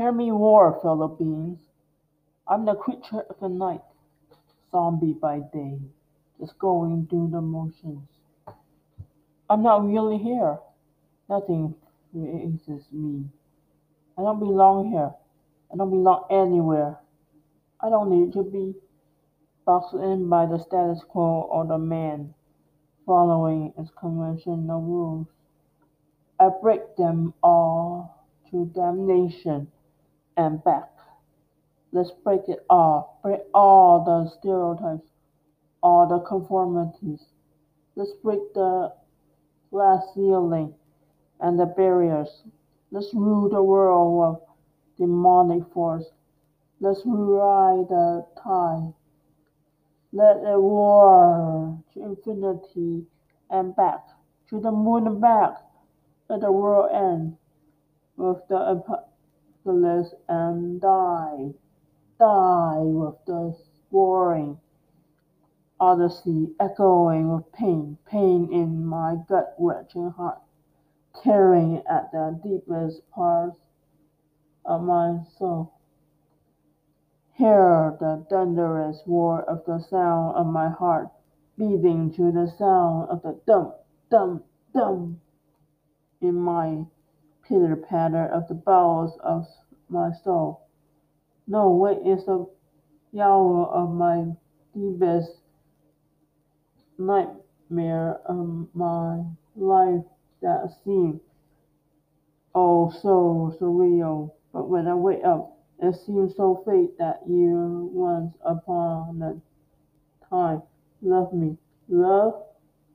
Hear me roar, fellow beings. I'm the creature of the night, zombie by day, just going through the motions. I'm not really here. Nothing faces me. I don't belong here. I don't belong anywhere. I don't need to be boxed in by the status quo or the man following its conventional rules. I break them all to damnation and back. Let's break it all. Break all the stereotypes, all the conformities. Let's break the glass ceiling and the barriers. Let's rule the world with demonic force. Let's ride the tide. Let it roar to infinity and back, to the moon and back. Let the world end with the apocalypse and die, die with the roaring. Odyssey echoing with pain, pain in my gut wrenching heart, tearing at the deepest parts of my soul. Hear the thunderous roar of the sound of my heart. Beating to the sound of the dum, dum, dum in my pitter patter of the bowels of my soul. No, wait, it's the yowl of my deepest nightmare of my life that seemed oh so surreal. But when I wake up, it seems so fate that you once upon a time loved me. Love?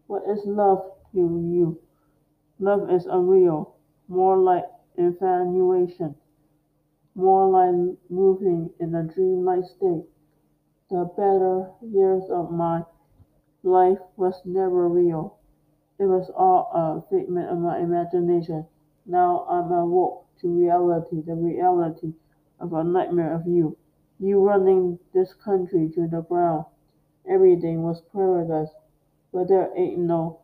What is love to you? Love is unreal, more like infatuation, more like moving in a dreamlike state. The better years of my life was never real. It was all a figment of my imagination. Now I'm awoke to reality, the reality of a nightmare of you. You running this country to the ground. Everything was paradise, but there ain't no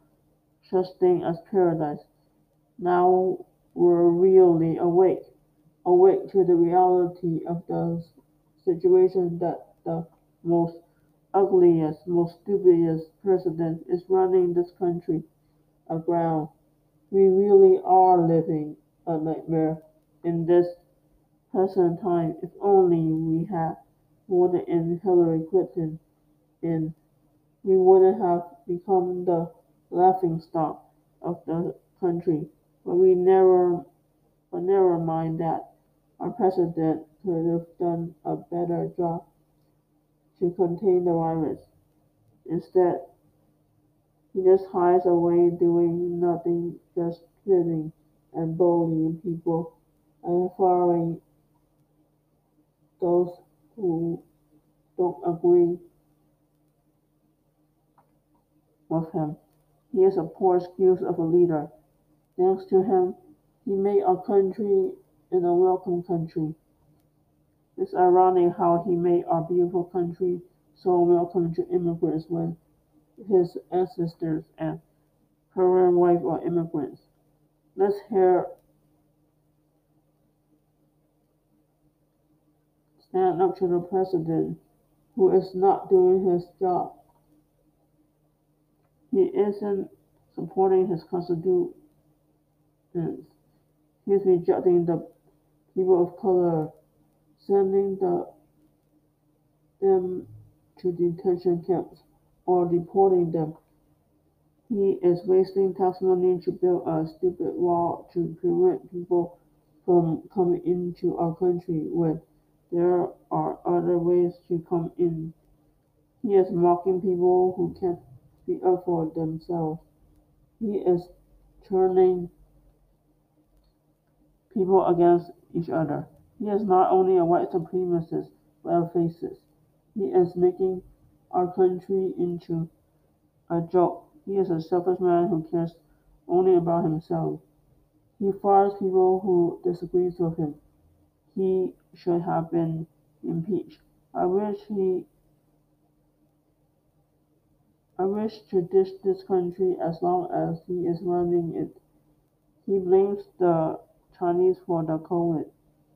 such thing as paradise. Now we're really awake, awake to the reality of the situation that the most ugliest, most stupidest president is running this country aground. We really are living a nightmare in this present time. If only we had voted in Hillary Clinton in, we wouldn't have become the laughing stock of the country. But we never, but never mind that. Our president could have done a better job to contain the virus. Instead, he just hides away doing nothing, just sitting and bullying people and firing those who don't agree with him. He is a poor excuse of a leader. Thanks to him, he made our country in a welcome country. It's ironic how he made our beautiful country so welcome to immigrants when his ancestors and current wife are immigrants. Let's hear stand up to the president who is not doing his job. He isn't supporting his constituents. He is rejecting the people of color, sending the, them to detention camps, or deporting them. He is wasting tax money to build a stupid wall to prevent people from coming into our country when there are other ways to come in. He is mocking people who can't speak up for themselves. He is turning people against each other. He is not only a white supremacist, but a fascist. He is making our country into a joke. He is a selfish man who cares only about himself. He fires people who disagree with him. He should have been impeached. I wish he I wish to ditch this country as long as he is running it. He blames the Chinese for the COVID.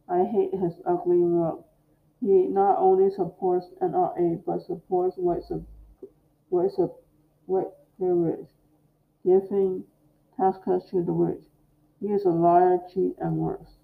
I hate his ugly mug. He not only supports NRA but supports white, sup- white, sup- white privilege, giving tax cuts to the rich. He is a liar, cheat, and worse.